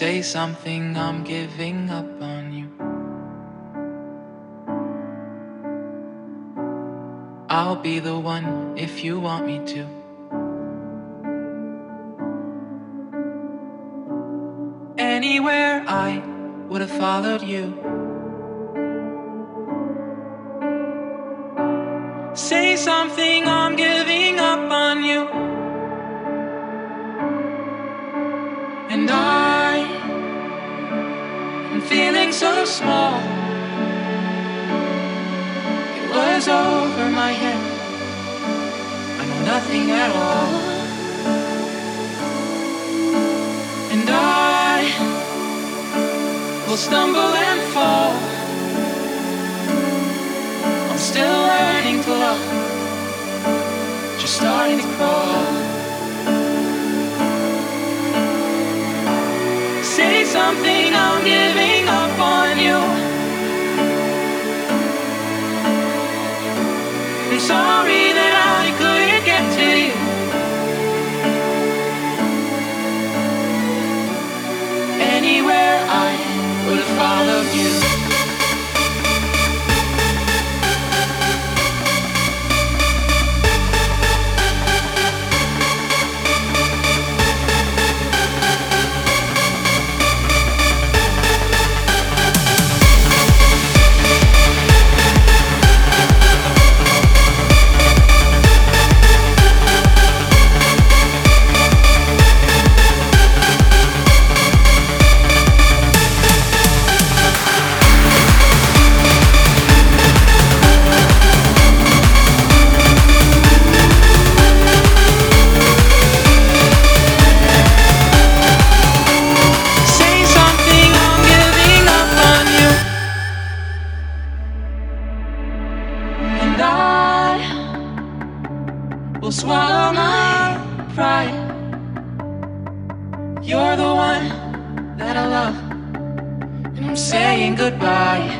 Say something, I'm giving up on you. I'll be the one if you want me to. Anywhere I would have followed you. Say something, feeling so small. It was over my head. I know nothing at all. And I will stumble and fall. I'm still learning to love, just starting to crawl. Say something, I'm giving I will swallow my pride. You're the one that I love, and I'm saying goodbye.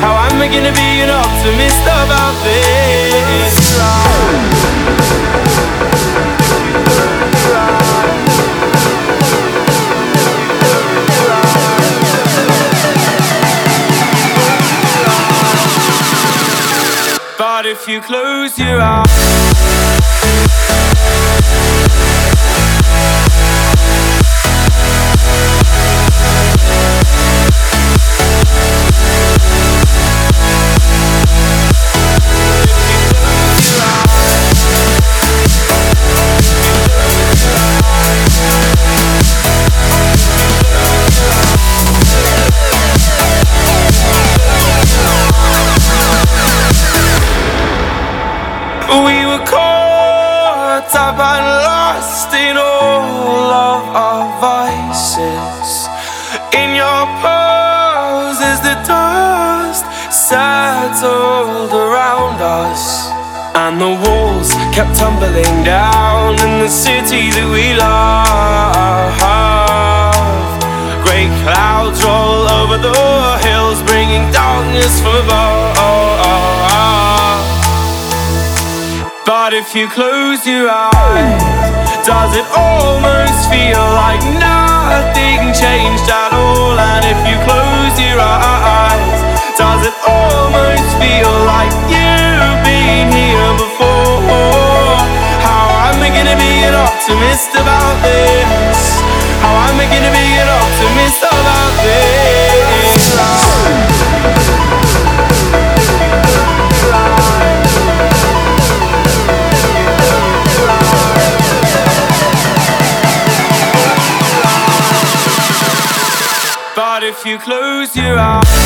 How am I gonna be an optimist about this? But if you close your eyes around us, and the walls kept tumbling down in the city that we love. Great clouds roll over the hills, bringing darkness from above. But if you close your eyes, does it almost feel like nothing changed at all? And if you close your eyes, does it almost feel like you've been here before? How am I gonna be an optimist about this? How am I gonna be an optimist about this? But if you close your eyes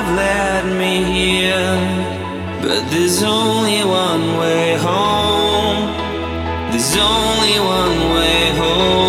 have led me here. But there's only one way home. There's only one way home.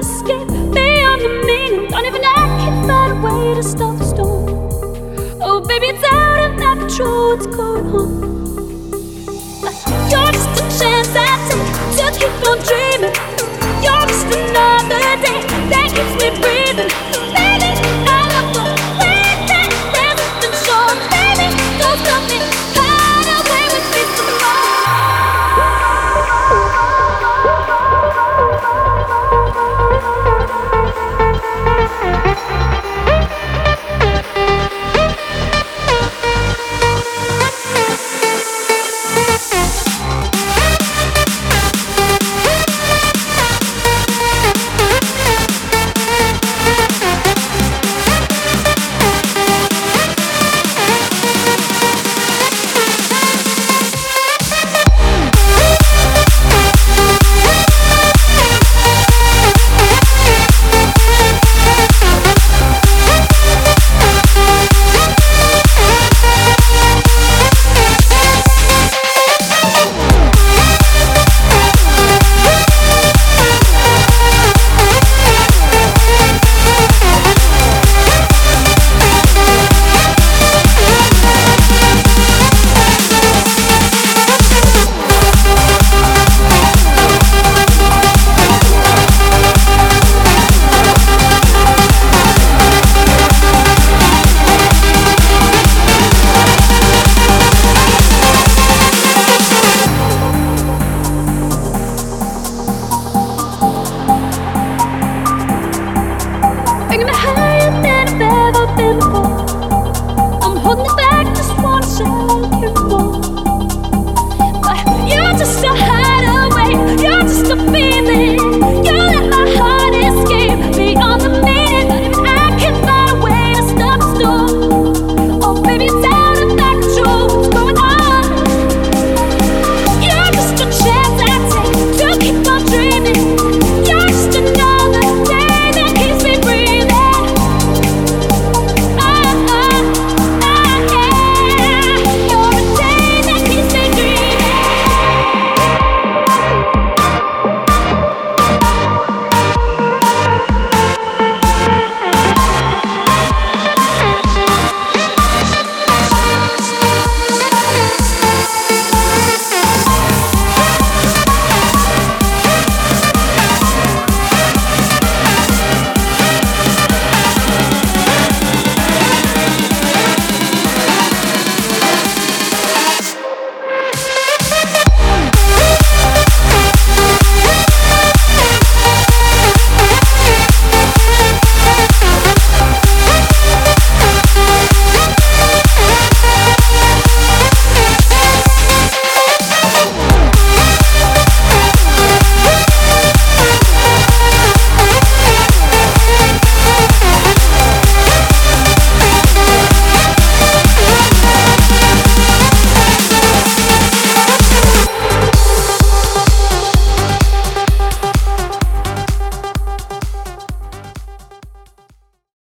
Escape beyond the meaning. Don't even I can find a way to stop the storm. Oh, baby, it's out of my control. What's going on? You're just a chance I take to keep on dreaming.